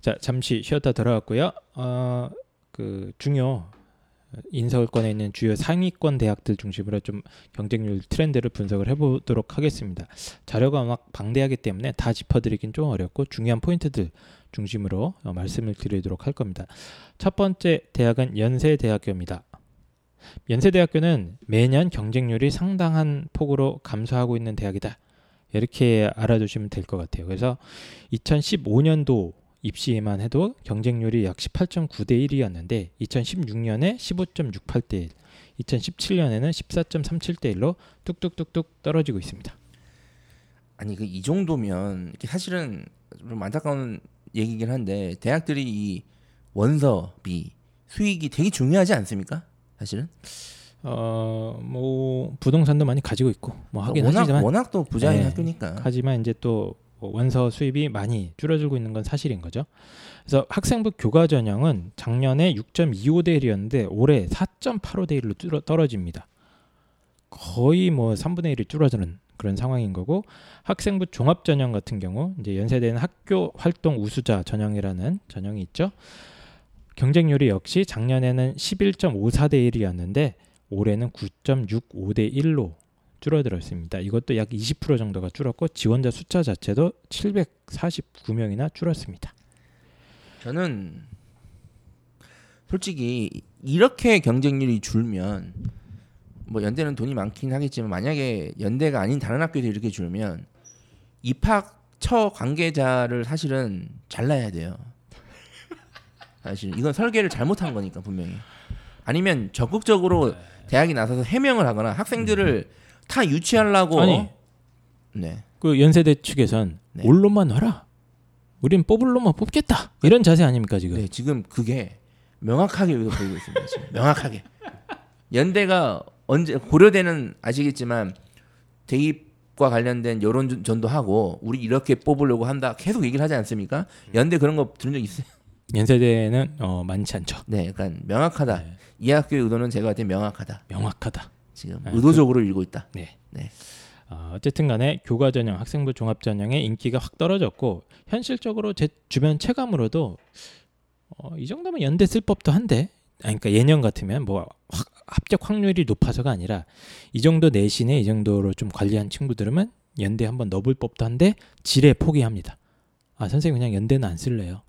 자 잠시 쉬었다 들어갔고요. 어, 그 중요 인서울권에 있는 주요 상위권 대학들 중심으로 좀 경쟁률 트렌드를 분석을 해보도록 하겠습니다. 자료가 워낙 방대하기 때문에 다 짚어드리긴 좀 어렵고 중요한 포인트들 중심으로 어, 말씀을 드리도록 할 겁니다. 첫 번째 대학은 연세대학교입니다. 연세대학교는 매년 경쟁률이 상당한 폭으로 감소하고 있는 대학이다. 이렇게 알아두시면 될 것 같아요. 그래서 2015년도 입시에만 해도 경쟁률이 약 18.9대 1이었는데 2016년에 15.68대 1, 2017년에는 14.37대 1로 뚝뚝뚝뚝 떨어지고 있습니다. 아니 그 이 정도면 사실은 좀 안타까운 얘기긴 한데 대학들이 이 원서비 수익이 되게 중요하지 않습니까? 사실은 어뭐 부동산도 많이 가지고 있고 뭐 하긴 워낙, 하지만 워낙 또 부자인 네. 학교니까 하지만 이제 또 원서 수입이 많이 줄어들고 있는 건 사실인 거죠. 그래서 학생부 교과 전형은 작년에 6.25대 1이었는데 올해 4.85대 1로 뚫어, 떨어집니다. 거의 뭐 3분의 1이 줄어드는 그런 상황인 거고 학생부 종합 전형 같은 경우 이제 연세대는 학교 활동 우수자 전형이라는 전형이 있죠. 경쟁률이 역시 작년에는 11.54대 1이었는데 올해는 9.65대 1로 줄어들었습니다. 이것도 약 20% 정도가 줄었고 지원자 숫자 자체도 749명이나 줄었습니다. 저는 솔직히 이렇게 경쟁률이 줄면 뭐 연대는 돈이 많긴 하겠지만 만약에 연대가 아닌 다른 학교도 이렇게 줄면 입학처 관계자를 사실은 잘라야 돼요. 사실 이건 설계를 잘못한 거니까 분명히. 아니면 적극적으로 대학이 나서서 해명을 하거나 학생들을 다 유치하려고 아니. 네. 그 연세대 측에선 네. 올로만 와라. 우린 뽑을 놈만 뽑겠다. 이런 자세 아닙니까 지금? 네, 지금 그게 명확하게 여기서 보이고 있습니다. 지금 명확하게. 연대가 언제 고려대는 아시겠지만 대입과 관련된 여론 전도 하고 우리 이렇게 뽑으려고 한다 계속 얘기를 하지 않습니까? 연대 그런 거 들은 적 있어요? 연세대는 어, 많지 않죠. 네, 약간 명확하다. 네. 이 학교의 의도는 제가 볼때 명확하다. 명확하다. 지금 네, 의도적으로 읽고 있다. 네. 네. 어, 어쨌든 간에 교과 전형, 학생부 종합 전형의 인기가 확 떨어졌고 현실적으로 제 주변 체감으로도 어, 이 정도면 연대 쓸 법도 한데 아니, 그러니까 예년 같으면 뭐 확- 합격 확률이 높아서가 아니라 이 정도 내신에 이 정도로 좀 관리한 친구들은 연대 한번 넣어볼 법도 한데 지레 포기합니다. 아 선생님 그냥 연대는 안 쓸래요.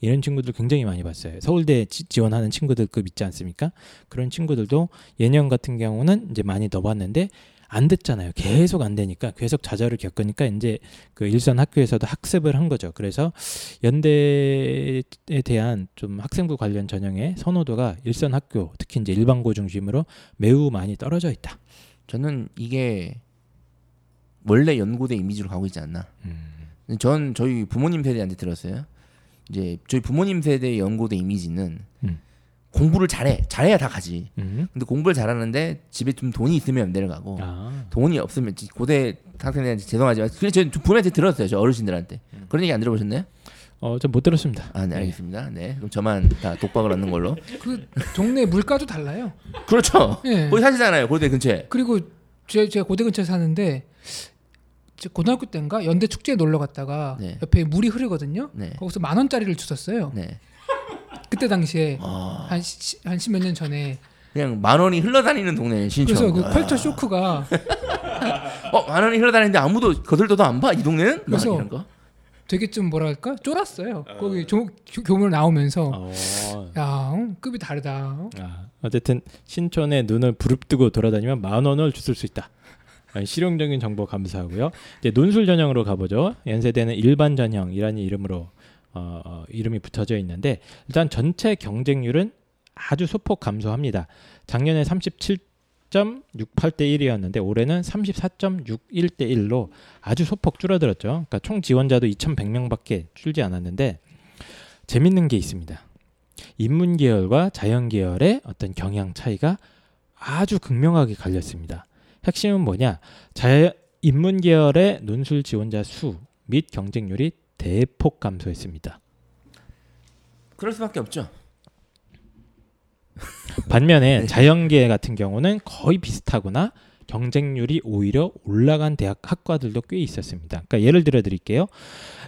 이런 친구들 굉장히 많이 봤어요. 서울대 지, 지원하는 친구들 급 있지 않습니까? 그런 친구들도 예년 같은 경우는 이제 많이 넣어봤는데 안 됐잖아요. 계속 안 되니까 계속 좌절을 겪으니까 이제 그 일선 학교에서도 학습을 한 거죠. 그래서 연대에 대한 좀 학생부 관련 전형의 선호도가 일선 학교, 특히 이제 일반고 중심으로 매우 많이 떨어져 있다. 저는 이게 원래 연고대 이미지로 가고 있지 않나. 음. 전 저희 부모님 세대한테 들었어요. 이제 저희 부모님 세대의 연고대 이미지는 음. 공부를 잘해 잘해야 다 가지. 음. 근데 공부를 잘하는데 집에 좀 돈이 있으면 내려가고 아, 돈이 없으면 지- 고대 학생들한테 죄송하지만 그래 저 부모님한테 들었어요 저 어르신들한테 그런 얘기 안 들어보셨나요? 어, 좀못 들었습니다. 아 네 알겠습니다. 네 그럼 저만 다 독박을 얻는 걸로. 그 동네 물가도 달라요. 그렇죠. 예. 거기 사시잖아요 고대 근처에. 그리고 제 제가 고대 근처에 사는데 제 고등학교 때인가 연대 축제에 놀러 갔다가 네. 옆에 물이 흐르거든요. 네. 거기서 만 원짜리를 주셨어요. 네. 그때 당시에 아, 한한 십몇 년 전에 그냥 만 원이 흘러다니는 동네 신촌. 그래서 그 아. 컬처 쇼크가 어만 원이 흘러다니는데 아무도 거들떠도 안 봐 이 동네는? 그래서- 이런 거. 되게 좀 뭐랄까 쫄았어요. 거기 조, 교- 교문 나오면서 어, 야 어, 급이 다르다. 아, 어쨌든 신촌에 눈을 부릅뜨고 돌아다니면 만 원을 주실 수 있다. 아, 실용적인 정보 감사하고요. 이제 논술 전형으로 가보죠. 연세대는 일반 전형이라는 이름으로 어, 어, 이름이 붙어져 있는데 일단 전체 경쟁률은 아주 소폭 감소합니다. 작년에 37.68대 1이었는데 올해는 34.61대 1로 아주 소폭 줄어들었죠. 그러니까 총 지원자도 2,100명밖에 줄지 않았는데 재밌는 게 있습니다. 인문 계열과 자연 계열의 어떤 경향 차이가 아주 극명하게 갈렸습니다. 핵심은 뭐냐? 자 인문 계열의 논술 지원자 수 및 경쟁률이 대폭 감소했습니다. 그럴 수밖에 없죠. 반면에 네. 자연계 같은 경우는 거의 비슷하거나 경쟁률이 오히려 올라간 대학 학과들도 꽤 있었습니다. 그러니까 예를 들어 드릴게요.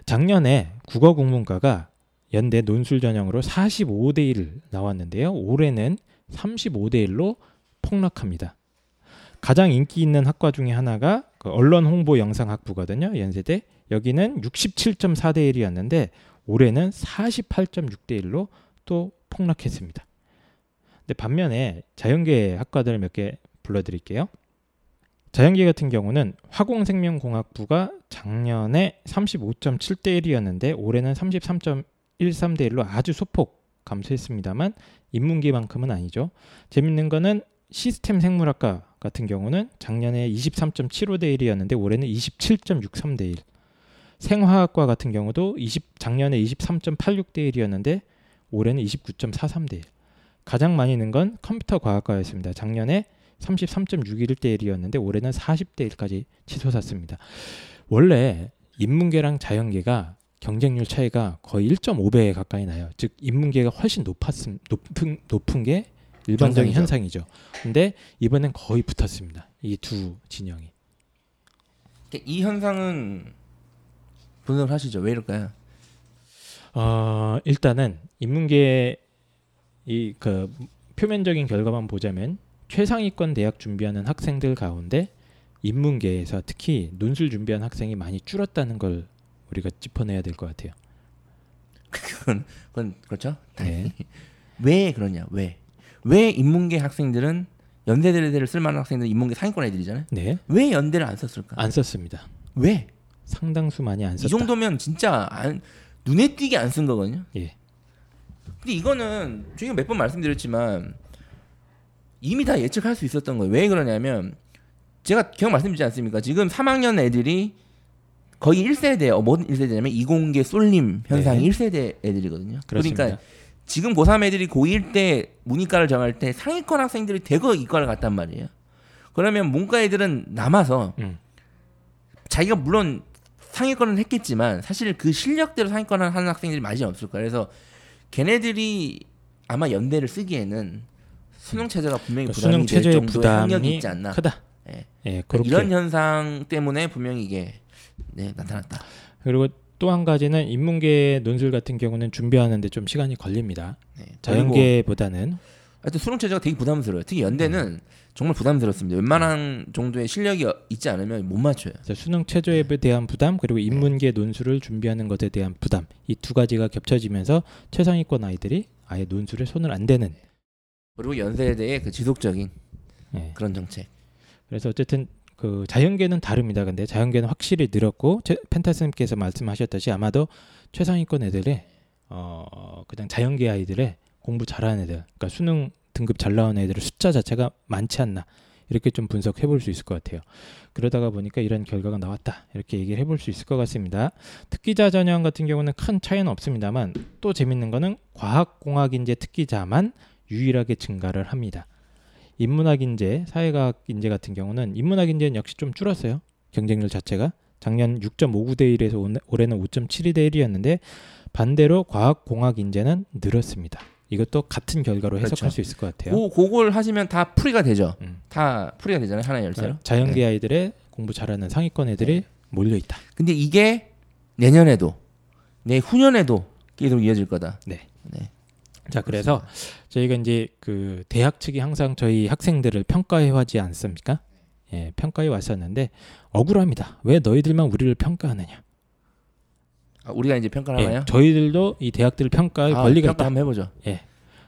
작년에 국어 국문과가 연대 논술 전형으로 45대 1 나왔는데요. 올해는 35대 1로 폭락합니다. 가장 인기 있는 학과 중에 하나가 그 언론 홍보 영상 학부거든요. 연세대. 여기는 67.4대 1이었는데 올해는 48.6대 1로 또 폭락했습니다. 근데 반면에 자연계 학과들 몇 개 불러드릴게요. 자연계 같은 경우는 화공생명공학부가 작년에 35.7대 1이었는데 올해는 33.13대 1로 아주 소폭 감소했습니다만 인문계만큼은 아니죠. 재밌는 거는 시스템 생물학과 같은 경우는 작년에 23.75대 1이었는데 올해는 27.63대 1. 생화학과 같은 경우도 20, 작년에 23.86대 1이었는데 올해는 29.43대 1. 가장 많이 는 건 컴퓨터 과학과였습니다. 작년에 33.61대 1이었는데 올해는 40대 1까지 치솟았습니다. 원래 인문계랑 자연계가 경쟁률 차이가 거의 1.5배 가까이 나요. 즉 인문계가 훨씬 높았음 높은 높은 게 일반적인 정상이죠. 현상이죠. 근데 이번엔 거의 붙었습니다. 이 두 진영이. 이 현상은 분석을 하시죠. 왜 이럴까요? 어, 일단은 인문계 이그 표면적인 결과만 보자면 최상위권 대학 준비하는 학생들 가운데 인문계에서 특히 논술 준비한 학생이 많이 줄었다는 걸 우리가 짚어내야 될 것 같아요. 그건 그건 그렇죠. 네. 왜 그러냐? 왜? 왜 인문계 학생들은 연세대를 쓸만한 학생들은 인문계 상위권 애들이잖아요. 네, 왜 연대를 안 썼을까? 안 썼습니다. 왜? 상당수 많이 안이 썼다. 정도면 진짜 안, 눈에 띄게 안 쓴 거거든요. 예. 근데 이거는 저희가 몇 번 말씀드렸지만 이미 다 예측할 수 있었던 거예요. 왜 그러냐면 제가 계속 말씀드리지 않습니까? 지금 3학년 애들이 거의 1세대, 어, 뭔 1세대냐면 이공계 쏠림 현상이 네. 1세대 애들이거든요. 그렇습니다. 그러니까 지금 고3 애들이 고1 때 문이과를 정할 때 상위권 학생들이 대거 이과를 갔단 말이에요. 그러면 문과 애들은 남아서 음. 자기가 물론 상위권은 했겠지만 사실 그 실력대로 상위권을 하는 학생들이 많이 없을 거예요. 그래서 걔네들이 아마 연대를 쓰기에는 수능 체제가 분명히 그러니까 부담이 될 정도의 부담이 있지 않나. 크다. 예. 예, 그렇게 이런 현상 때문에 분명히 이게 네, 나타났다. 그리고 또 한 가지는 인문계 논술 같은 경우는 준비하는데 좀 시간이 걸립니다. 네. 자연계보다는 하여튼 수능 체제가 되게 부담스러워요. 특히 연대는 정말 부담스럽습니다. 웬만한 정도의 실력이 있지 않으면 못 맞춰요. 수능 체조에 대한 부담 그리고 인문계 논술을 준비하는 것에 대한 부담 이 두 가지가 겹쳐지면서 최상위권 아이들이 아예 논술에 손을 안 대는 그리고 연세대의 그 지속적인 예. 그런 정책. 그래서 어쨌든 그 자연계는 다릅니다. 근데 자연계는 확실히 늘었고 최- 펜타스님께서 말씀하셨듯이 아마도 최상위권 애들의 어 그냥 자연계 아이들의 공부 잘하는 애들, 그러니까 수능 등급 잘 나온 애들의 숫자 자체가 많지 않나 이렇게 좀 분석해 볼 수 있을 것 같아요. 그러다가 보니까 이런 결과가 나왔다 이렇게 얘기를 해볼 수 있을 것 같습니다. 특기자 전형 같은 경우는 큰 차이는 없습니다만 또 재밌는 거는 과학공학인재 특기자만 유일하게 증가를 합니다. 인문학 인재, 사회과학 인재 같은 경우는 인문학 인재는 역시 좀 줄었어요. 경쟁률 자체가 작년 6.59 대 1에서 올해는 5.72 대 1이었는데 반대로 과학 공학 인재는 늘었습니다. 이것도 같은 결과로 해석할 그렇죠. 수 있을 것 같아요. 고, 그걸 하시면 다 풀이가 되죠. 음. 다 풀이가 되잖아요. 하나의 열쇠로. 그러니까 자연계 아이들의 공부 잘하는 상위권 애들이 몰려 있다. 근데 이게 내년에도 내 후년에도 계속 이어질 거다. 네. 네. 자, 그래서 저희가 이제 그 대학 측이 항상 저희 학생들을 평가해 하지 않습니까? 예, 평가해 왔었는데 억울합니다. 왜 너희들만 우리를 평가하느냐? 아, 우리가 이제 평가를 예, 하나요? 저희들도 이 대학들을 평가할 아, 권리가 평가 있다. 한번 해보죠.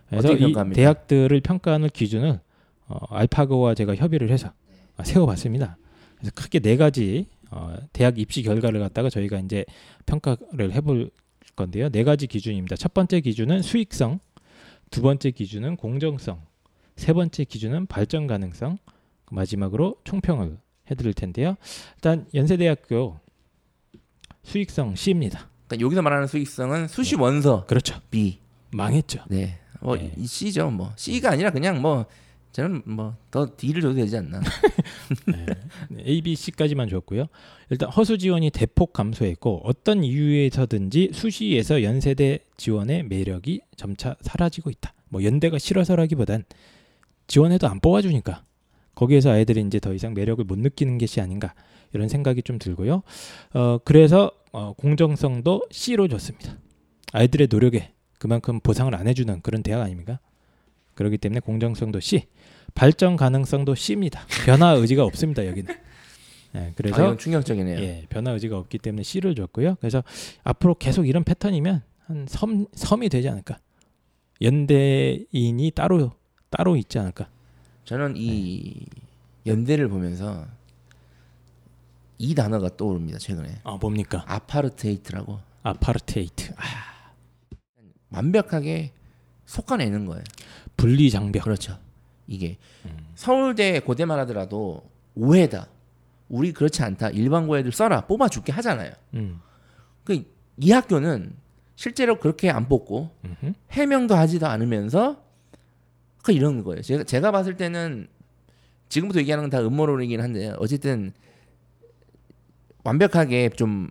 그래서 어떻게 이? 대학들을 평가하는 기준을 어, 알파고와 제가 협의를 해서 어, 세워봤습니다. 그래서 크게 네 가지 어, 대학 입시 결과를 갖다가 저희가 이제 평가를 해볼 건데요. 네 가지 기준입니다. 첫 번째 기준은 수익성, 두 번째 기준은 공정성, 세 번째 기준은 발전 가능성, 마지막으로 총평을 해드릴 텐데요. 일단 연세대학교 수익성 C입니다. 그러니까 여기서 말하는 수익성은 수시 원서 그렇죠. B. 망했죠. 네. 뭐 네. 이 C죠. 뭐 C가 아니라 그냥 뭐 저는 뭐 더 D를 줘도 되지 않나. 네. A, B, C까지만 줬고요. 일단 허수 지원이 대폭 감소했고 어떤 이유에서든지 수시에서 연세대 지원의 매력이 점차 사라지고 있다. 뭐 연대가 싫어서라기보단 지원해도 안 뽑아주니까 거기에서 아이들이 이제 더 이상 매력을 못 느끼는 것이 아닌가 이런 생각이 좀 들고요. 어 그래서 어, 공정성도 C로 줬습니다. 아이들의 노력에 그만큼 보상을 안 해주는 그런 대학 아닙니까? 그렇기 때문에 공정성도 C, 발전 가능성도 C입니다. 변화 의지가 없습니다 여기는. 예, 아, 그래서 이건 충격적이네요. 예, 변화 의지가 없기 때문에 C를 줬고요. 그래서 앞으로 계속 이런 패턴이면 한 섬, 섬이 되지 않을까. 연대인이 따로 따로 있지 않을까. 저는 이 연대를 보면서 이 단어가 떠오릅니다. 최근에 아 뭡니까? 아파르테이트라고 아파르테이트, 아, 완벽하게 솎아내는 거예요. 분리 장벽. 그렇죠. 이게 음. 서울대 고대만 하더라도 오해다. 우리 그렇지 않다. 일반 고 애들 써라. 뽑아 줄게 하잖아요. 음. 그이 학교는 실제로 그렇게 안 뽑고 음흠. 해명도 하지도 않으면서 그 이런 거예요. 제가 제가 봤을 때는 지금부터 얘기하는 건 다 음모론이긴 한데 어쨌든 완벽하게 좀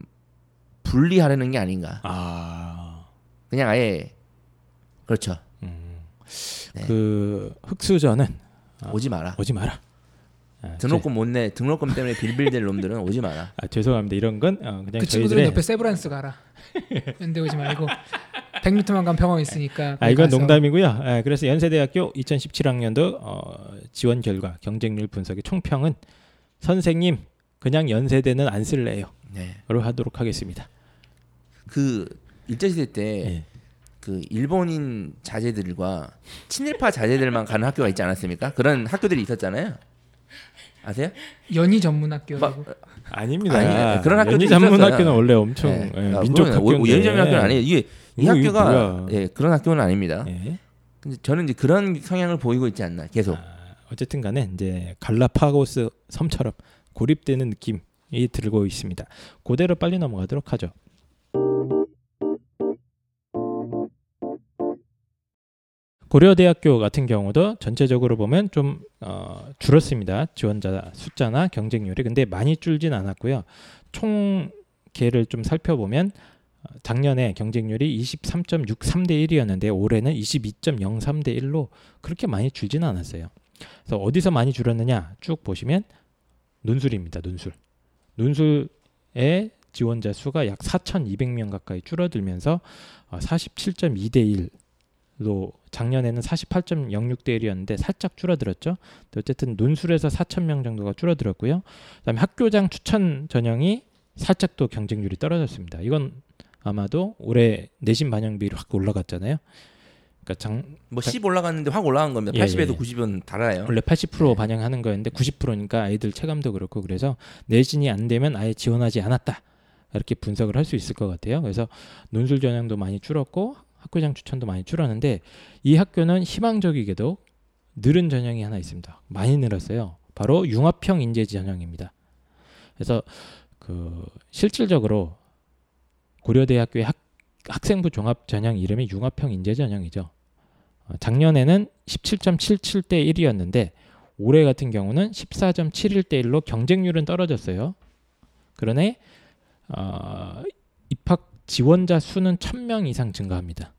분리하려는 게 아닌가. 아, 그냥 아예 그렇죠. 음. 네. 그 흑수저는 아, 오지 마라. 오지 마라. 아, 등록금 못 내. 등록금 때문에 빌빌댈 놈들은 오지 마라. 제- 아, 죄송합니다. 이런 건 어, 그냥 그 친구들은 저희들의 옆에 세브란스 가라. 연대 오지 말고 100m만 가면 병원 있으니까. 아 이건 가서 농담이고요. 예, 그래서 연세대학교 2017학년도 어, 지원 결과 경쟁률 분석의 총평은 선생님 그냥 연세대는 안 쓸래요. 네. 로 하도록 하겠습니다. 그 일제시대 때 예. 그 일본인 자제들과 친일파 자제들만 가는 학교가 있지 않았습니까? 그런 학교들이 있었잖아요. 아세요? 연희 전문 학교라고. 막- 아닙니다. 아니, 그런 학교도 연희 전문 있었어요. 학교는 원래 엄청 네. 예, 아, 민족 그거는 학교인데. 연전 학교는 아니에요. 이게 이 학교가. 예, 그런 학교는 아닙니다. 예. 근데 저는 이제 그런 성향을 보이고 있지 않나 계속. 아, 어쨌든 간에 이제 갈라파고스 섬처럼 고립되는 느낌이 들고 있습니다. 그대로 빨리 넘어가도록 하죠. 고려대학교 같은 경우도 전체적으로 보면 좀 어, 줄었습니다. 지원자 숫자나 경쟁률이 근데 많이 줄진 않았고요. 총 개를 좀 살펴보면 어, 작년에 경쟁률이 23.63 대 1이었는데 올해는 22.03 대 1로 그렇게 많이 줄지는 않았어요. 그래서 어디서 많이 줄었느냐 쭉 보시면 논술입니다. 논술. 논술의 지원자 수가 약 4,200명 가까이 줄어들면서 어, 47.2 대 1로 작년에는 48.06대 1이었는데 살짝 줄어들었죠. 어쨌든 논술에서 4,000명 정도가 줄어들었고요. 그다음에 학교장 추천 전형이 살짝 또 경쟁률이 떨어졌습니다. 이건 아마도 올해 내신 반영 비율이 확 올라갔잖아요. 그러니까 장, 뭐10 올라갔는데 확 올라간 겁니다. 예, 80에서 예. 90은 달아요. 원래 80% 네. 반영하는 거였는데 90%니까 아이들 체감도 그렇고 그래서 내신이 안 되면 아예 지원하지 않았다 이렇게 분석을 할 수 있을 것 같아요. 그래서 논술 전형도 많이 줄었고 학교장 추천도 많이 줄었는데 이 학교는 희망적이게도 늘은 전형이 하나 있습니다. 많이 늘었어요. 바로 융합형 인재 전형입니다. 그래서 그 실질적으로 고려대학교의 학, 학생부 종합 전형 이름이 융합형 인재 전형이죠. 어, 작년에는 17.77대 1이었는데 올해 같은 경우는 14.71대 1로 경쟁률은 떨어졌어요. 그러네 어, 지원자 수는 1000명 이상 증가합니다.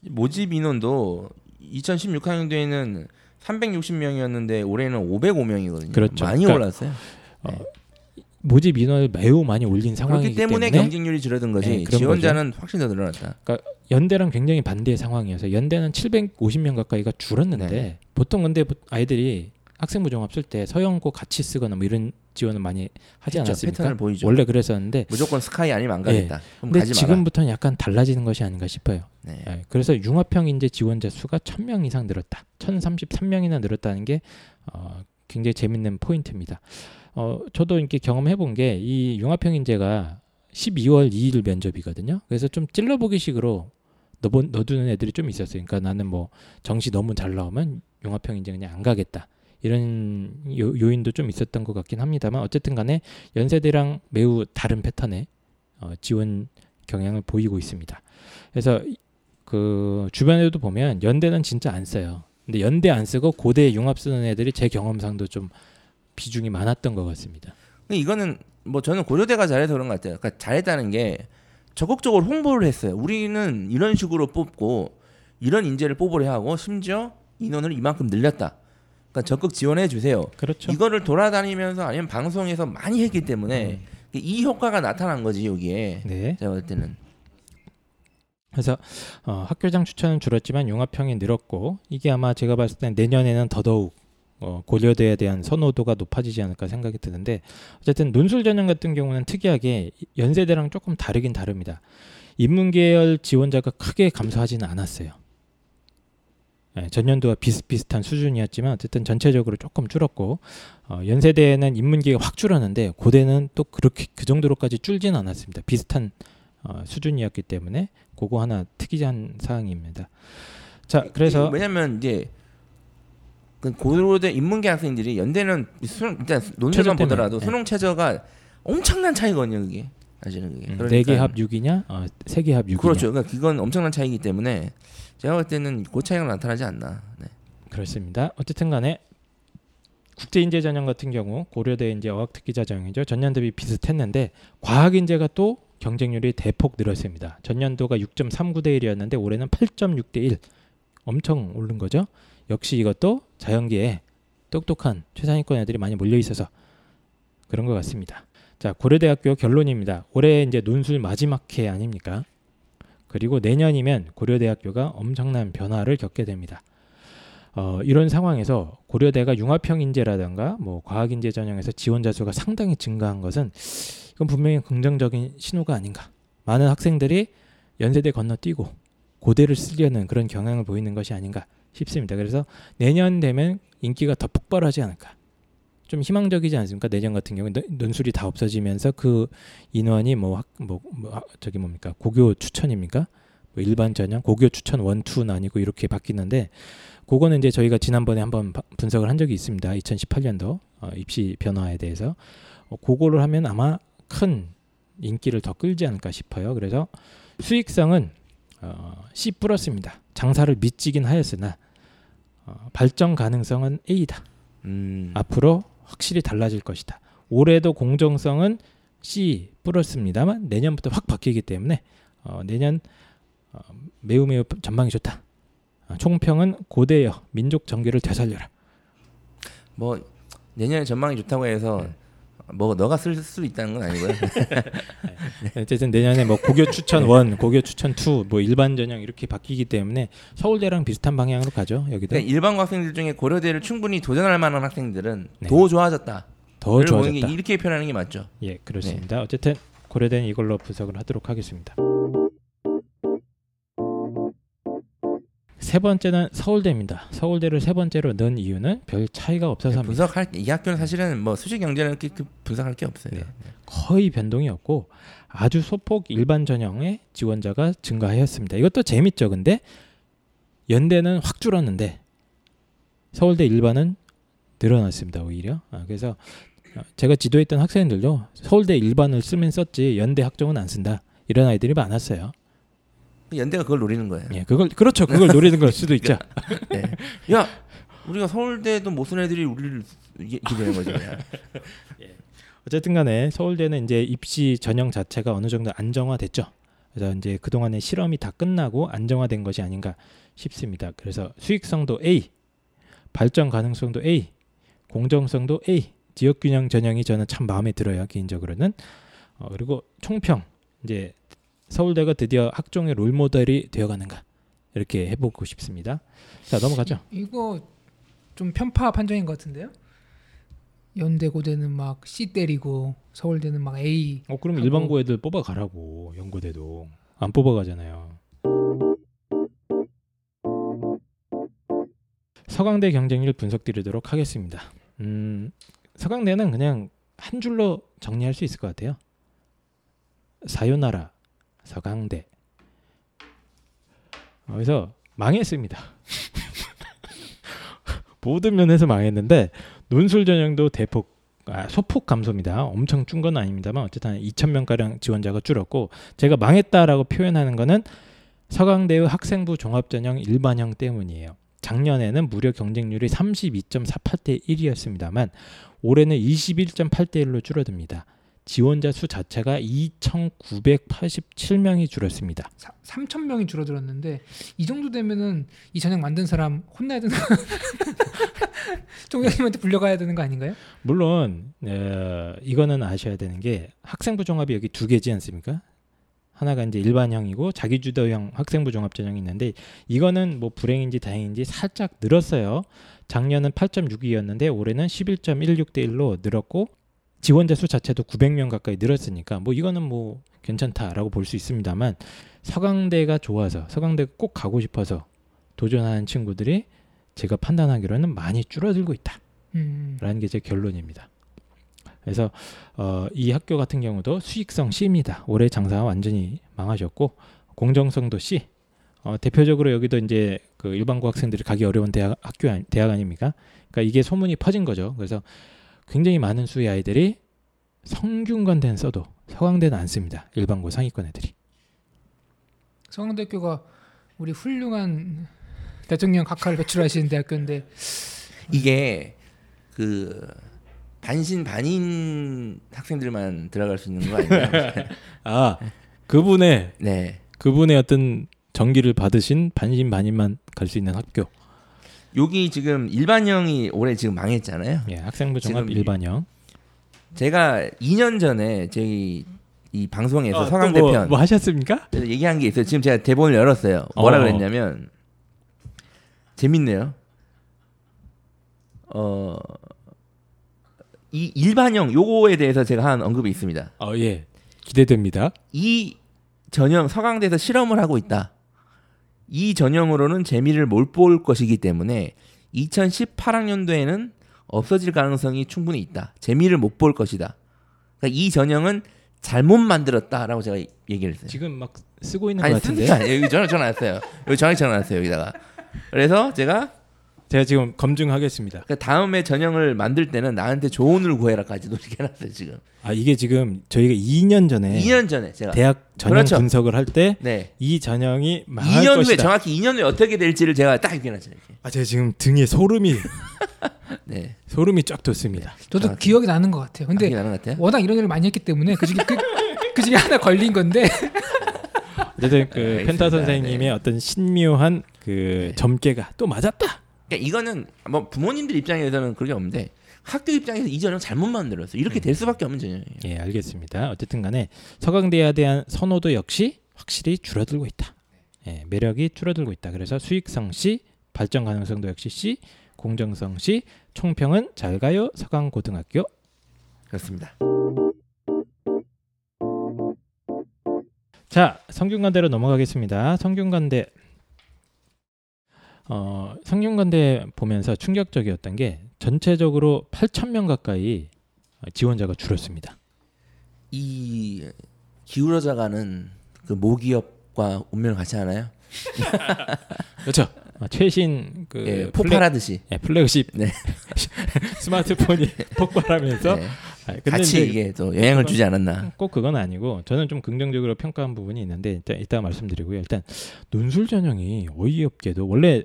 모집 인원도 2016학년도에는 360명이었는데 올해는 505명이거든요. 그렇죠. 많이 그러니까 올랐어요. 모집 인원을 매우 많이 올린 상황이기 때문에, 때문에 경쟁률이 줄어든 거지. 네, 지원자는 훨씬 더 늘어났다. 연대랑 굉장히 반대의 상황이어서 연대는 750명 가까이가 줄었는데 네. 보통 근데 보- 아이들이 학생부 종합 쓸 때 서영고 같이 쓰거나 뭐 이런 지원을 많이 하지. 않았습니까? 패턴을 보이죠. 원래 그랬었는데 무조건 스카이 아니면 안 가겠다. 그럼 근데. 지금부터는 약간 달라지는 것이 아닌가 싶어요. 네. 예, 그래서 융합형 인재 지원자 수가 1000명 이상 늘었다. 1033명이나 늘었다는 게 어, 굉장히 재밌는 포인트입니다. 어, 저도 이렇게 경험해 본 게 이 융합형 인재가 12월 2일 면접이거든요. 그래서 좀 찔러보기 식으로 넣어, 넣어두는 애들이 좀 있었어요. 그러니까 나는 뭐 정시 너무 잘 나오면 융합형 인재 그냥 안 가겠다. 이런 요, 요인도 좀 있었던 것 같긴 합니다만 어쨌든 간에 연세대랑 매우 다른 패턴의 어, 지원 경향을 보이고 있습니다. 그래서 이- 그 주변에도 보면 연대는 진짜 안 써요. 근데 연대 안 쓰고 고대 융합 쓰는 애들이 제 경험상도 좀 비중이 많았던 것 같습니다. 이거는 뭐 저는 고려대가 잘해서 그런 것 같아요. 그러니까 잘했다는 게 적극적으로 홍보를 했어요. 우리는 이런 식으로 뽑고 이런 인재를 뽑으려 하고 심지어 인원을 이만큼 늘렸다. 그러니까 적극 지원해 주세요. 그렇죠. 이거를 돌아다니면서 아니면 방송에서 많이 했기 때문에 이 효과가 나타난 거지 여기에 네. 제가 볼 때는 그래서 어, 학교장 추천은 줄었지만 융합형이 늘었고 이게 아마 제가 봤을 땐 내년에는 더더욱 어, 고려대에 대한 선호도가 높아지지 않을까 생각이 드는데 어쨌든 논술 전형 같은 경우는 특이하게 연세대랑 조금 다르긴 다릅니다. 인문계열 지원자가 크게 감소하지는 않았어요. 예, 전년도와 비슷비슷한 수준이었지만 어쨌든 전체적으로 조금 줄었고 어, 연세대는 인문계가 확 줄었는데 고대는 또 그렇게 그 정도로까지 줄지는 않았습니다. 비슷한 어, 수준이었기 때문에 그거 하나 특이한 사항입니다. 자, 그래서 왜냐면 이제 그 고대 인문계 학생들이 연대는 수능 일단 논술만 보더라도 네. 수능 최저가 엄청난 차이거든요, 그게. 사실은 그게. 음, 네개 합 6이냐, 어, 세개 합 6이냐. 그렇죠. 그러니까 그건 엄청난 차이기 때문에 제가 볼 때는 그 차이가 나타나지 않나. 네. 그렇습니다. 어쨌든 간에 국제인재 전형 같은 경우 고려대 이제 어학특기자 전형이죠. 전년 대비 비슷했는데 과학인재가 또 경쟁률이 대폭 늘었습니다. 전년도가 6.39대 1이었는데 올해는 8.6대 1. 엄청 오른 거죠. 역시 이것도 자연계에 똑똑한 최상위권 애들이 많이 몰려 있어서 그런 것 같습니다. 자, 고려대학교 결론입니다. 올해 이제 논술 마지막 해 아닙니까? 그리고 내년이면 고려대학교가 엄청난 변화를 겪게 됩니다. 어, 이런 상황에서 고려대가 융합형 인재라든가 뭐 과학 인재 전형에서 지원자 수가 상당히 증가한 것은 이건 분명히 긍정적인 신호가 아닌가. 많은 학생들이 연세대 건너뛰고 고대를 쓰려는 그런 경향을 보이는 것이 아닌가 싶습니다. 그래서 내년 되면 인기가 더 폭발하지 않을까. 좀 희망적이지 않습니까? 내년 같은 경우에 논- 논술이 다 없어지면서 그 인원이 뭐, 학, 뭐, 뭐 하- 저기 뭡니까 고교 추천입니까? 뭐 일반 전형 고교 추천 원투는 아니고 이렇게 바뀌는데 그거는 이제 저희가 지난번에 한번 바- 분석을 한 적이 있습니다. 2018년도 어, 입시 변화에 대해서 어, 그거를 하면 아마 큰 인기를 더 끌지 않을까 싶어요. 그래서 수익성은 어, C 플러스입니다. 장사를 미치긴 하였으나 어, 발전 가능성은 A다. 음. 앞으로 확실히 달라질 것이다. 올해도 공정성은 C 플러스입니다만 내년부터 확 바뀌기 때문에 어, 내년 어, 매우 매우 전망이 좋다. 어, 총평은 고대여 민족 정계를 되살려라. 뭐 내년에 전망이 좋다고 해서 네. 뭐 너가 쓸 수 있다는 건 아니고요. 어쨌든 내년에 뭐 고교 추천 one, 고교 추천 two, 뭐 일반 전형 이렇게 바뀌기 때문에 서울대랑 비슷한 방향으로 가죠. 여기도 그러니까 일반 학생들 중에 고려대를 충분히 도전할 만한 학생들은 네. 더 좋아졌다. 더 좋아졌다. 게 이렇게 표현하는 게 맞죠. 예, 그렇습니다. 어쨌든 고려대는 이걸로 분석을 하도록 하겠습니다. 세 번째는 서울대입니다. 서울대를 세 번째로 넣은 이유는 별 차이가 없어서 합니다. 분석할 이 학교는 사실은 뭐 수직 경제는 이렇게 그 분석할 게 없어요. 네. 거의 변동이 없고 아주 소폭 일반 전형의 지원자가 증가하였습니다. 이것도 재밌죠. 근데 연대는 확 줄었는데 서울대 일반은 늘어났습니다. 오히려. 아, 그래서 어, 제가 지도했던 학생들도 서울대 일반을 쓰면 썼지 연대 학종은 안 쓴다. 이런 아이들이 많았어요. 연대가 그걸 노리는 거예요. 예, 그걸 그렇죠. 그걸 노리는 걸 수도 있죠. 네. 야, 우리가 서울대도 못 쓴 애들이 우리를 되는 거죠. 야. 어쨌든 간에 서울대는 이제 입시 전형 자체가 어느 정도 안정화됐죠. 그래서 이제 그 동안의 실험이 다 끝나고 안정화된 것이 아닌가 싶습니다. 그래서 수익성도 A, 발전 가능성도 A, 공정성도 A, 지역 균형 전형이 저는 참 마음에 들어요. 개인적으로는. 어, 그리고 총평 이제 서울대가 드디어 학종의 롤 모델이 되어가는가 이렇게 해보고 싶습니다. 자 넘어가죠. 이거 좀 편파 판정인 것 같은데요? 연대 고대는 막 C 때리고 서울대는 막 A. 어 그럼. 일반고 애들 뽑아가라고 연고대도 안 뽑아가잖아요. 서강대 경쟁률 분석 드리도록 하겠습니다. 음, 서강대는 그냥 한 줄로 정리할 수 있을 것 같아요. 사요나라 서강대. 어, 그래서 망했습니다. 모든 면에서 망했는데 논술 전형도 대폭 아, 소폭 감소입니다. 엄청 준 건 아닙니다만 어쨌든 2천 명 가량 지원자가 줄었고 제가 망했다라고 표현하는 거는 서강대의 학생부 종합전형 일반형 때문이에요. 작년에는 무려 경쟁률이 32.48대 1이었습니다만 올해는 21.8대 1로 줄어듭니다. 지원자 수 자체가 2,987명이 줄었습니다. 3천 명이 줄어들었는데 이 정도 되면은 이 전형 만든 사람 혼나야 되는 거 총장님한테 불려가야 되는 거 아닌가요? 물론 어, 이거는 아셔야 되는 게 학생부 종합이 여기 두 개지 않습니까? 하나가 이제 일반형이고 자기주도형 학생부 종합전형이 있는데 이거는 뭐 불행인지 다행인지 살짝 늘었어요. 작년은 8.62였는데 올해는 11.16대 1로 늘었고 지원자 수 자체도 900명 가까이 늘었으니까 뭐 이거는 뭐 괜찮다라고 볼 수 있습니다만 서강대가 좋아서 서강대 꼭 가고 싶어서 도전하는 친구들이 제가 판단하기로는 많이 줄어들고 있다라는 음. 게제 결론입니다. 그래서 어, 이 학교 같은 경우도 수익성 C입니다. 올해 장사 완전히 망하셨고 공정성도 C. 어, 대표적으로 여기도 이제 그 일반고 학생들이 가기 어려운 대학 학교 아니- 대학 아닙니까? 그러니까 이게 소문이 퍼진 거죠. 그래서 굉장히 많은 수의 아이들이 성균관 대는 써도 서강대는 안 씁니다. 일반고 상위권 애들이. 성대학교가 우리 훌륭한 대통령 각하를 배출하시는 대학교인데 이게 그 반신 반인 학생들만 들어갈 수 있는 거 아니에요? 아 그분의 네. 그분의 어떤 전기를 받으신 반신 반인만 갈 수 있는 학교. 여기 지금 일반형이 올해 지금 망했잖아요. 예, 학생부 종합 일반형. 제가 2년 전에 저희 이 방송에서 아, 서강대 또 뭐, 편뭐 하셨습니까? 그래서 얘기한 게 있어요. 지금 제가 대본을 열었어요. 뭐라 어. 그랬냐면 재밌네요. 어. 이 일반형 요거에 대해서 제가 한 언급이 있습니다. 어, 예. 기대됩니다. 이 전형 서강대에서 실험을 하고 있다. 이 전형으로는 재미를 못 볼 것이기 때문에 2018학년도에는 없어질 가능성이 충분히 있다. 재미를 못 볼 것이다. 그러니까 이 전형은 잘못 만들었다라고 제가 얘기를 했어요. 지금 막 쓰고 있는 아니 것 같은데. 여기 전화 전화 왔어요. 여기 전화 전화 왔어요. 여기다가. 그래서 제가 제가 지금 검증하겠습니다. 그 다음에 전형을 만들 때는 나한테 조언을 구해라까지도 이렇게 해놨어요. 지금. 아 이게 지금 저희가 2년 전에 2년 전에 제가. 대학 전형 그렇죠. 분석을 할 때이 네. 전형이 망할 2년 후에 것이다. 정확히 2년 후에 어떻게 될지를 제가 딱 얘기해놨어요. 이렇게. 아 제가 지금 등에 소름이 네. 소름이 쫙 돋습니다. 저도 정확히. 기억이 나는 것 같아요. 근데 근데 나는 것 같아요. 워낙 이런 일을 많이 했기 때문에 그 중에 그, 그 중에 하나 걸린 건데 어쨌든 그 알겠습니다. 펜타 선생님의 네. 어떤 신묘한 그 점괘가 또 맞았다. 그러니까 이거는 뭐 부모님들 입장에서는 그게 없는데 학교 입장에서 이 전형 잘못 만들었어. 이렇게 될 수밖에 없는 전형이에요. 예, 알겠습니다. 어쨌든 간에 서강대에 대한 선호도 역시 확실히 줄어들고 있다. 예, 매력이 줄어들고 있다. 그래서 수익성 C, 발전 가능성도 역시 C, 공정성 C, 총평은 잘 가요 서강고등학교. 그렇습니다. 자, 성균관대로 넘어가겠습니다. 성균관대 어, 성균관대 보면서 충격적이었던 게 전체적으로 8천 명 가까이 지원자가 줄었습니다. 이 기울어져가는 그 모기업과 운명을 같이 하나요? 그렇죠. 어, 최신 그 예, 플래- 폭발하듯이. 예, 플래그십 네. 스마트폰이 폭발하면서 네. 아, 같이 이게 또 영향을 주지 않았나. 꼭 그건 아니고 저는 좀 긍정적으로 평가한 부분이 있는데 일단 이따 말씀드리고요. 일단 논술 전형이 어이없게도 원래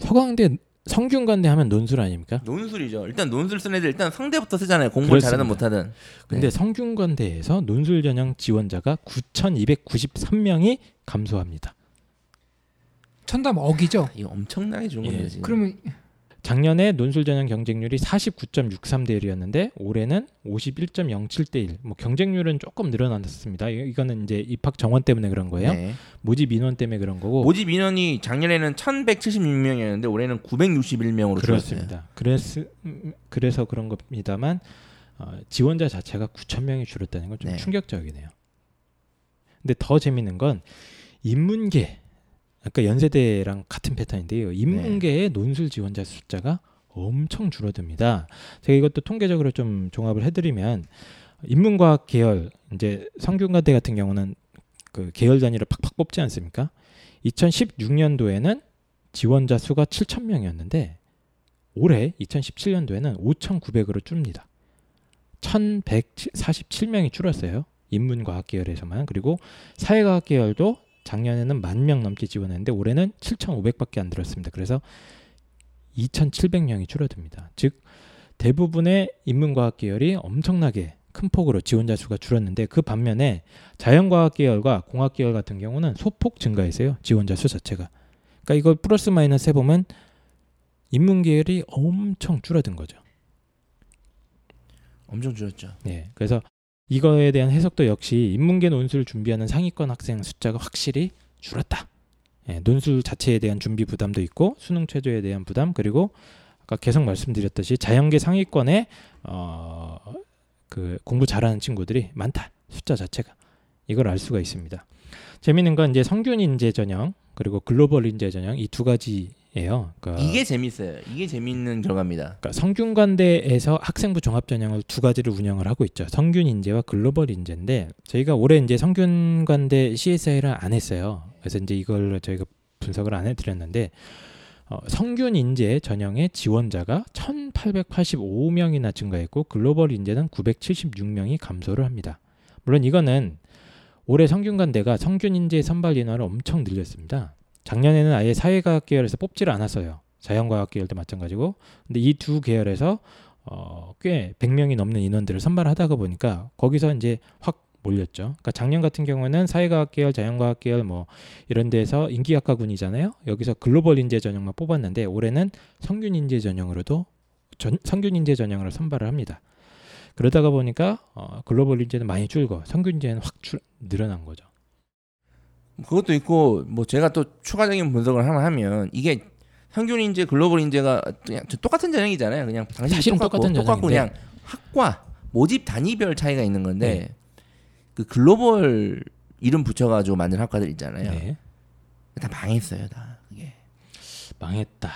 서강대 성균관대 하면 논술 아닙니까? 논술이죠. 일단 논술 쓴 애들 일단 상대부터 쓰잖아요. 공부 를 잘하든 그렇습니다. 못하든. 근데 네. 성균관대에서 논술 전형 지원자가 9,293명이 감소합니다. 천담 억이죠. 이거 엄청나게 준 예. 건데 지금. 그러면 작년에 논술 전형 경쟁률이 49.63대 1이었는데 올해는 51.07대 1. 뭐 경쟁률은 조금 늘어났습니다. 이- 이거는 이제 입학 정원 때문에 그런 거예요. 네. 모집 인원 때문에 그런 거고. 모집 인원이 작년에는 1,176명이었는데 올해는 961명으로 줄었어요. 그렇습니다. 그래서 음, 그래서 그런 겁니다만 어, 지원자 자체가 9천 명이 줄었다는 건좀 네. 충격적이네요. 근데 더 재밌는 건 인문계 아까 연세대랑 같은 패턴인데요. 인문계의 논술 지원자 숫자가 엄청 줄어듭니다. 제가 이것도 통계적으로 좀 종합을 해드리면 인문과학 계열 이제 성균관대 같은 경우는 그 계열 단위로 팍팍 뽑지 않습니까? 2016년도에는 지원자 수가 7천 명이었는데 올해 2017년도에는 5,900으로 줍니다. 1,147명이 줄었어요. 인문과학 계열에서만 그리고 사회과학 계열도 작년에는 만 명 넘게 지원했는데 올해는 7,500밖에 안 들었습니다. 그래서 2,700명이 줄어듭니다. 즉 대부분의 인문과학 계열이 엄청나게 큰 폭으로 지원자 수가 줄었는데 그 반면에 자연과학 계열과 공학 계열 같은 경우는 소폭 증가했어요. 지원자 수 자체가. 그러니까 이걸 플러스 마이너스 해보면 인문 계열이 엄청 줄어든 거죠. 엄청 줄었죠. 예. 그래서 이거에 대한 해석도 역시 인문계 논술 준비하는 상위권 학생 숫자가 확실히 줄었다. 예, 논술 자체에 대한 준비 부담도 있고 수능 최저에 대한 부담 그리고 아까 계속 말씀드렸듯이 자연계 상위권에 어, 그 공부 잘하는 친구들이 많다. 숫자 자체가 이걸 알 수가 있습니다. 재미있는 건 이제 성균 인재 전형 그리고 글로벌 인재 전형 이 두 가지 예요. 그러니까 이게 재밌어요. 이게 재밌는 결과입니다. 그러니까 성균관대에서 학생부 종합 전형을 두 가지를 운영을 하고 있죠. 성균 인재와 글로벌 인재인데 저희가 올해 이제 성균관대 CSI를 안 했어요. 그래서 이제 이걸 저희가 분석을 안 해드렸는데 어, 성균 인재 전형의 지원자가 1,885명이나 증가했고 글로벌 인재는 976명이 감소를 합니다. 물론 이거는 올해 성균관대가 성균 인재 선발 인원을 엄청 늘렸습니다. 작년에는 아예 사회과학 계열에서 뽑지를 않았어요. 자연과학 계열도 마찬가지고. 근데 이 두 계열에서 어, 꽤 100명이 넘는 인원들을 선발하다가 보니까 거기서 이제 확 몰렸죠. 그러니까 작년 같은 경우는 사회과학 계열, 자연과학 계열 뭐 이런 데서 인기학과군이잖아요. 여기서 글로벌 인재 전형만 뽑았는데 올해는 성균 인재 전형으로도 전, 성균 인재 전형으로 선발을 합니다. 그러다가 보니까 어, 글로벌 인재는 많이 줄고 성균 인재는 확 줄, 늘어난 거죠. 그것도 있고 뭐 제가 또 추가적인 분석을 하나 하면 이게 평균 인재 글로벌 인재가 그냥 똑같은 전형이잖아요. 그냥 사실은 똑같고, 똑같은 똑같고. 그냥 학과 모집 단위별 차이가 있는 건데 네. 그 글로벌 이름 붙여가지고 만든 학과들 있잖아요. 네. 다 망했어요, 다 그게 망했다.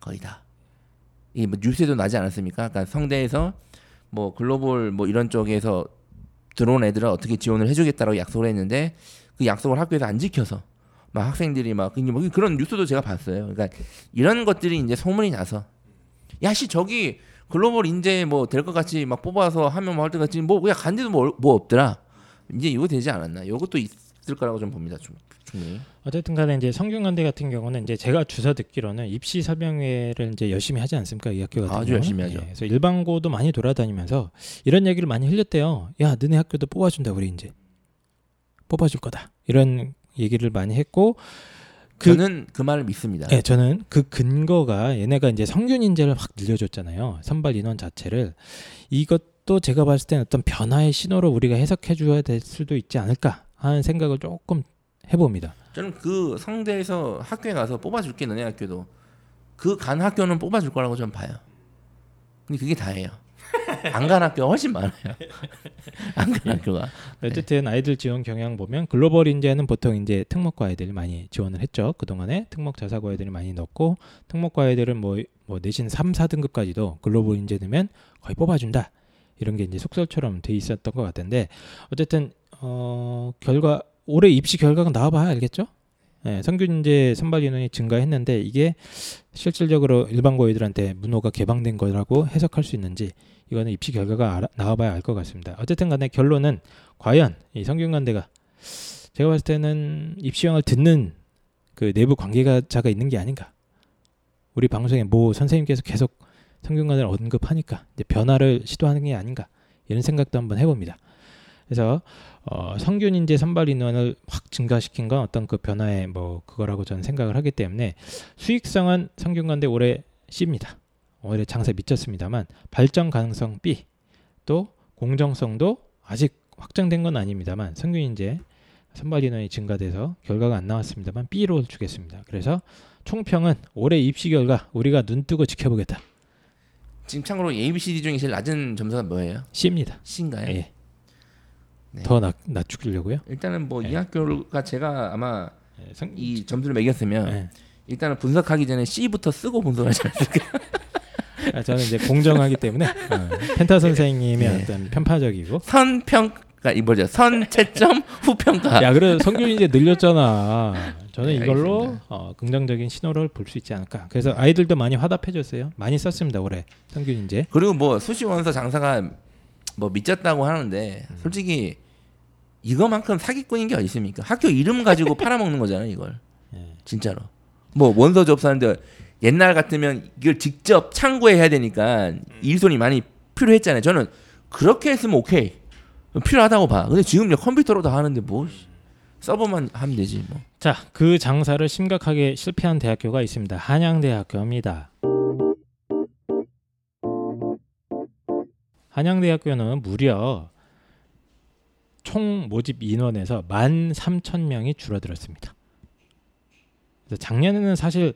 거의 다. 이뭐 뉴스에도 나지 않았습니까? 그러니까 성대에서 뭐 글로벌 뭐 이런 쪽에서 들어온 애들은 어떻게 지원을 해주겠다라고 약속을 했는데 그 약속을 학교에서 안 지켜서 막 학생들이 막뭐 그런 뉴스도 제가 봤어요. 그러니까 이런 것들이 이제 소문이 나서 야씨 저기 글로벌 인재 뭐 될 것 같이 막 뽑아서 하면 뭐할것 같지 뭐 그냥 간데도 뭐, 뭐 없더라. 이제 이거 되지 않았나? 이것도 있을 거라고 좀 봅니다. 좀. 어쨌든 간에 이제 성균관대 같은 경우는 이제 제가 주사 듣기로는 입시 설명회를 이제 열심히 하지 않습니까? 이 학교 같은 아주 경우. 열심히 하죠. 그래서 일반고도 많이 돌아다니면서 이런 얘기를 많이 흘렸대요. 야, 너네 학교도 뽑아준다 우리 이제 뽑아줄 거다. 이런 얘기를 많이 했고 그- 저는 그 말을 믿습니다. 네, 저는 그 근거가 얘네가 이제 성균 인재를 확 늘려줬잖아요. 선발 인원 자체를 이것도 제가 봤을 때는 어떤 변화의 신호로 우리가 해석해 줘야 될 수도 있지 않을까 하는 생각을 조금 해봅니다. 저는 그 성대에서 학교에 가서 뽑아줄게 너네 학교도 그 간 학교는 뽑아줄 거라고 좀 봐요. 근데 그게 다예요. 안 간 학교가 훨씬 많아요. 안 간 학교가. 어쨌든 아이들 지원 경향 보면 글로벌 인재는 보통 이제 특목고 아이들이 많이 지원을 했죠. 그동안에 특목 자사고 아이들이 많이 넣고 특목고 아이들은 뭐, 뭐 내신 3, 4등급까지도 글로벌 인재 넣으면 거의 뽑아준다. 이런 게 이제 속설처럼 돼 있었던 것 같은데 어쨌든 어 결과 올해 입시 결과가 나와봐야 알겠죠? 예, 성균 인재 선발 인원이 증가했는데 이게 실질적으로 일반고 아이들한테 문호가 개방된 거라고 해석할 수 있는지 이거는 입시 결과가 알아- 나와봐야 알 것 같습니다. 어쨌든 간에 결론은 과연 이 성균관대가 제가 봤을 때는 입시형을 듣는 그 내부 관계자가 있는 게 아닌가. 우리 방송에 모 선생님께서 계속 성균관대를 언급하니까 이제 변화를 시도하는 게 아닌가 이런 생각도 한번 해봅니다. 그래서 어, 성균 인재 선발 인원을 확 증가시킨 건 어떤 그 변화의 뭐 그거라고 저는 생각을 하기 때문에 수익성은 성균관대 올해 C입니다. 올해 장사 미쳤습니다만 발전 가능성 B 또 공정성도 아직 확정된 건 아닙니다만 성균 인재 선발 인원이 증가돼서 결과가 안 나왔습니다만 B로 주겠습니다. 그래서 총평은 올해 입시 결과 우리가 눈 뜨고 지켜보겠다. 지금 참고로 A, B, C, D 중에 제일 낮은 점수가 뭐예요? C입니다. C인가요? 예. 네. 더 낮, 낮추려고요. 일단은 뭐이 네. 학교가 제가 아마 예, 성, 이 점수를 매겼으면 예. 일단은 분석하기 전에 C부터 쓰고 분석을 하지 않을까. 아, 저는 이제 공정하기 때문에 어, 펜타 선생님의 네. 어떤 편파적이고 선평가 이 뭐죠? 선채점 후평가. 야 그래 성균 이제 늘렸잖아. 저는 네, 이걸로. 어, 긍정적인 신호를 볼 수 있지 않을까. 그래서 아이들도 많이 화답해줬어요. 많이 썼습니다 올해 성균 이제. 그리고 뭐 수시 원서 장사가 뭐 미쳤다고 하는데 음. 솔직히 이거만큼 사기꾼인 게 어디 있습니까? 학교 이름 가지고 팔아먹는 거잖아요, 이걸. 예. 진짜로. 뭐 원서 접수하는데 옛날 같으면 이걸 직접 창구에 해야 되니까 일손이 많이 필요했잖아요. 저는 그렇게 했으면 오케이. 필요하다고 봐. 근데 지금 컴퓨터로 다 하는데 뭐 서버만 하면 되지 뭐. 자, 그 장사를 심각하게 실패한 대학교가 있습니다. 한양대학교입니다. 한양대학교는 무려 총 모집 인원에서 13,000명이 줄어들었습니다. 그래서 작년에는 사실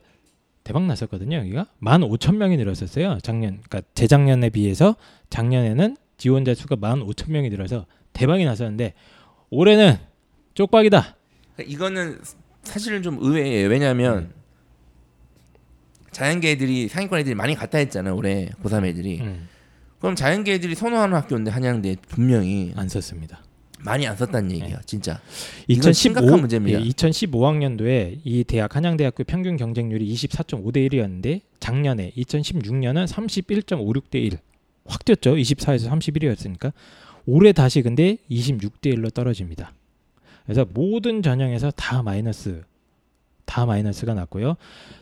대박 났었거든요. 여기가 15,000명이 늘었었어요. 작년 그러니까 재작년에 비해서 작년에는 지원자 수가 15,000명이 늘어서 대박이 났었는데 올해는 쪽박이다. 그러니까 이거는 사실은 좀 의외예요. 왜냐하면 자연계 애들이 상위권 애들이 많이 갔다 했잖아 올해 고3 애들이. 음, 그럼 자연계 애들이 선호하는 학교인데 한양대 분명히 안 썼습니다. 많이 안 썼다는 얘기야 네. 진짜. 이건 2015, 심각한 문제입니다. 예, 2015학년도에 이 대학 한양대학교 평균 경쟁률이 24.5대 1이었는데 작년에 2016년은 31.56대 1. 확 뛰었죠. 24에서 31이었으니까. 올해 다시 근데 26대 1로 떨어집니다. 그래서 모든 전형에서 다 마이너스 다 마이너스가 났고요.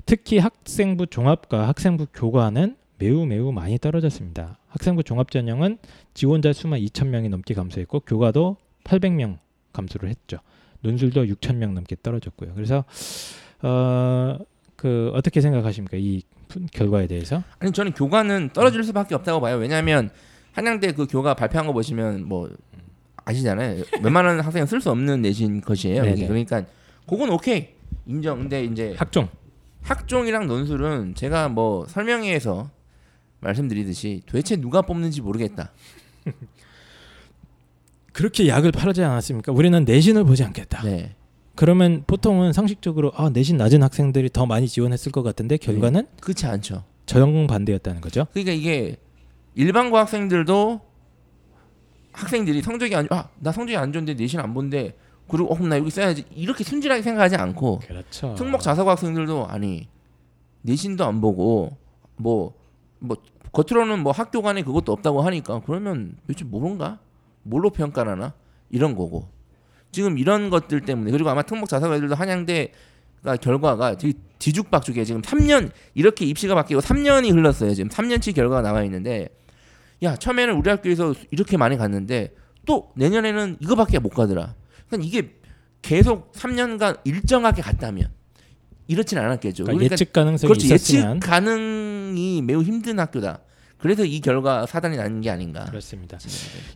특히 학생부 종합과 학생부 교과는 매우 매우 많이 떨어졌습니다. 학생부 종합 전형은 지원자 수만 2,000명이 넘게 감소했고 교과도 800명 감소를 했죠. 논술도 6,000명 넘게 떨어졌고요. 그래서 어, 그 어떻게 생각하십니까? 이 푼- 결과에 대해서? 아니 저는 교과는 떨어질 수밖에 없다고 봐요. 왜냐하면 한양대 그 교과 발표한 거 보시면 뭐 아시잖아요. 웬만한 학생은 쓸 수 없는 내신 것이에요. 네네. 그러니까 그건 오케이 인정. 근데 이제 학종. 학종이랑 논술은 제가 뭐 설명회에서 말씀드리듯이 도대체 누가 뽑는지 모르겠다. 그렇게 약을 팔지 않았습니까? 우리는 내신을 보지 않겠다. 네. 그러면 보통은 상식적으로 아, 내신 낮은 학생들이 더 많이 지원했을 것 같은데 결과는 그렇지 않죠. 정반대였다는 거죠. 그러니까 이게 일반고 학생들도 학생들이 성적이 안, 아, 나 성적이 안 좋은데 내신 안 본데, 그리고 어, 나 여기 써야지. 이렇게 순진하게 생각하지 않고, 그렇죠. 특목 자사고 학생들도 아니 내신도 안 보고 뭐뭐 겉으로는 뭐 학교 간에 그것도 없다고 하니까 그러면 도대체 모른가? 뭘로 평가하나? 이런 거고 지금 이런 것들 때문에 그리고 아마 특목 자사고 애들도 한양대가 결과가 되게 뒤죽박죽이에요. 지금 3년 이렇게 입시가 바뀌고 3년이 흘렀어요. 지금 3년치 결과가 나와 있는데 야 처음에는 우리 학교에서 이렇게 많이 갔는데 또 내년에는 이거밖에 못 가더라. 그러니까 이게 계속 3년간 일정하게 갔다면 이렇진 않았겠죠. 그러니까 그러니까 예측 가능성이 그렇지 있었으면 예측 가능이 매우 힘든 학교다. 그래서 이 결과 사단이 나는 게 아닌가. 그렇습니다.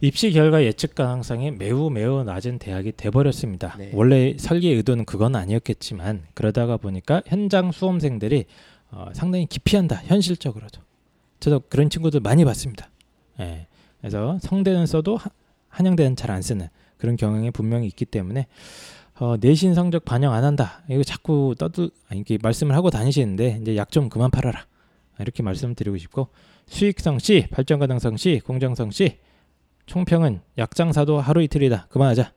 입시 결과 예측 가능성이 매우 매우 낮은 대학이 돼버렸습니다. 네. 원래 설계 의도는 그건 아니었겠지만 그러다가 보니까 현장 수험생들이 어, 상당히 기피한다 현실적으로도. 저도 그런 친구들 많이 봤습니다. 예. 그래서 성대는 써도 하- 한양대는 잘 안 쓰는 그런 경향이 분명히 있기 때문에 어, 내신 성적 반영 안 한다. 이거 자꾸 떠들 이렇게 말씀을 하고 다니시는데 이제 약 좀 그만 팔아라. 이렇게 말씀드리고 싶고 수익성 C, 발전 가능성 C, 공정성 C, 총평은 약장사도 하루 이틀이다. 그만하자.